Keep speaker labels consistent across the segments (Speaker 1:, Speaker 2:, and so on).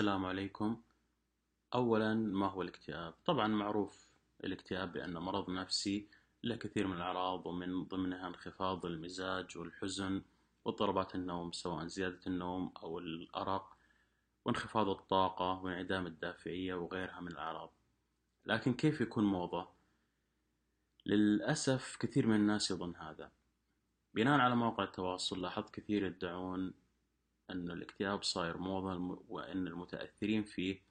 Speaker 1: السلام عليكم أولا ما هو الاكتئاب؟ طبعا معروف الاكتئاب بأنه مرض نفسي له كثير من الأعراض ومن ضمنها انخفاض المزاج والحزن واضطرابات النوم سواء زيادة النوم أو الأرق وانخفاض الطاقة وانعدام الدافعية وغيرها من الأعراض لكن كيف يكون موضة؟ للأسف كثير من الناس يظن هذا بناء على مواقع التواصل لاحظت كثير يدعون أن الاكتئاب صاير موضة وأن المتأثرين فيه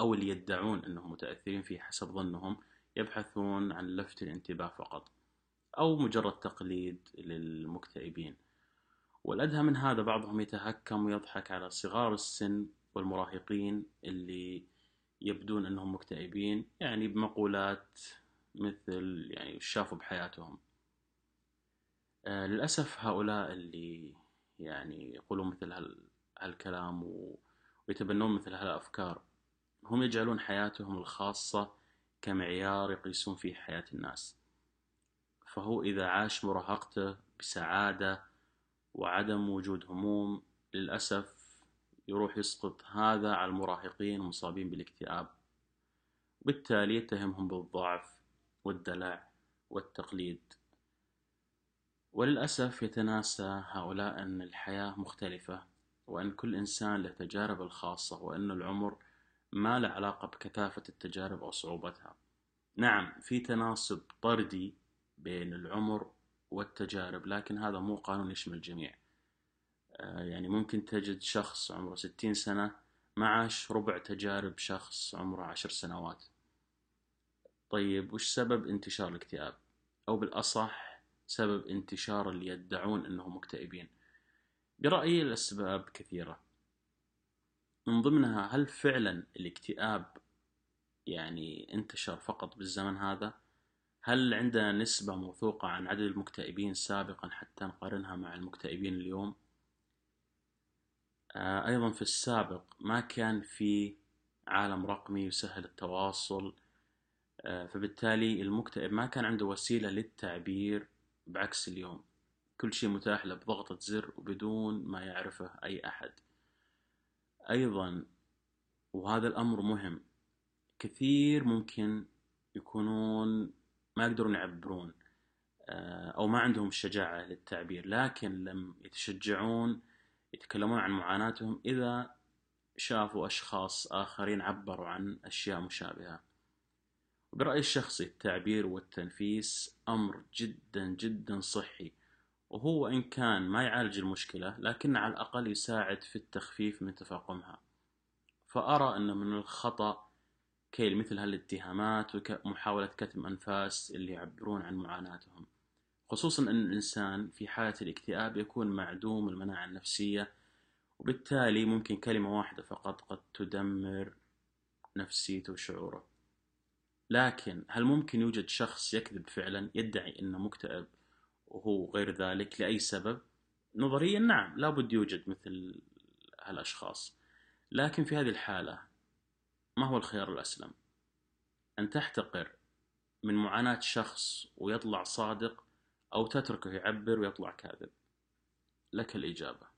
Speaker 1: أو اللي يدعون أنهم متأثرين فيه حسب ظنهم يبحثون عن لفت الانتباه فقط أو مجرد تقليد للمكتئبين. والأدهى من هذا بعضهم يتهكم ويضحك على صغار السن والمراهقين اللي يبدون أنهم مكتئبين يعني بمقولات مثل يعني شافوا بحياتهم. آه للأسف هؤلاء اللي يعني يقولون مثل هالكلام ويتبنون مثل هالأفكار. هم يجعلون حياتهم الخاصة كمعيار يقيسون فيه حياة الناس. فهو إذا عاش مراهقته بسعادة وعدم وجود هموم للأسف يروح يسقط هذا على المراهقين المصابين بالاكتئاب. بالتالي يتهمهم بالضعف والدلع والتقليد. وللأسف يتناسى هؤلاء أن الحياة مختلفة وأن كل إنسان له تجارب الخاصة وأن العمر ما له علاقة بكثافة التجارب أو صعوبتها. نعم في تناسب طردي بين العمر والتجارب لكن هذا مو قانون يشمل الجميع. آه، يعني ممكن تجد شخص عمره ستين سنة ما عاش ربع تجارب شخص عمره عشر سنوات. طيب وش سبب انتشار الاكتئاب؟ أو بالأصح سبب انتشار اللي يدعون أنهم مكتئبين. برأيي الأسباب كثيرة. من ضمنها هل فعلا الاكتئاب يعني انتشر فقط بالزمن هذا؟ هل عندنا نسبة موثوقة عن عدد المكتئبين سابقا حتى نقارنها مع المكتئبين اليوم؟ آه، أيضا في السابق ما كان في عالم رقمي يسهل التواصل آه، فبالتالي المكتئب ما كان عنده وسيلة للتعبير بعكس اليوم. كل شيء متاح له بضغطة زر وبدون ما يعرفه أي أحد. أيضا وهذا الأمر مهم. كثير ممكن يكونون ما يقدرون يعبرون آه، أو ما عندهم الشجاعة للتعبير لكن لم يتشجعون يتكلمون عن معاناتهم إذا شافوا أشخاص آخرين عبروا عن أشياء مشابهة. برأيي الشخصي التعبير والتنفيس أمر جدا جدا صحي وهو إن كان ما يعالج المشكلة لكن على الأقل يساعد في التخفيف من تفاقمها. فأرى أن من الخطأ كيل مثل هالاتهامات ومحاولة كتم أنفاس اللي يعبرون عن معاناتهم خصوصا أن الإنسان في حالة الاكتئاب يكون معدوم المناعة النفسية وبالتالي ممكن كلمة واحدة فقط قد تدمر نفسيته وشعوره. لكن هل ممكن يوجد شخص يكذب فعلا يدعي إنه مكتئب وهو غير ذلك لأي سبب؟ نظريا نعم لابد يوجد مثل هالأشخاص لكن في هذه الحالة ما هو الخيار الأسلم؟ أن تحتقر من معاناة شخص ويطلع صادق أو تتركه يعبر ويطلع كاذب لك الإجابة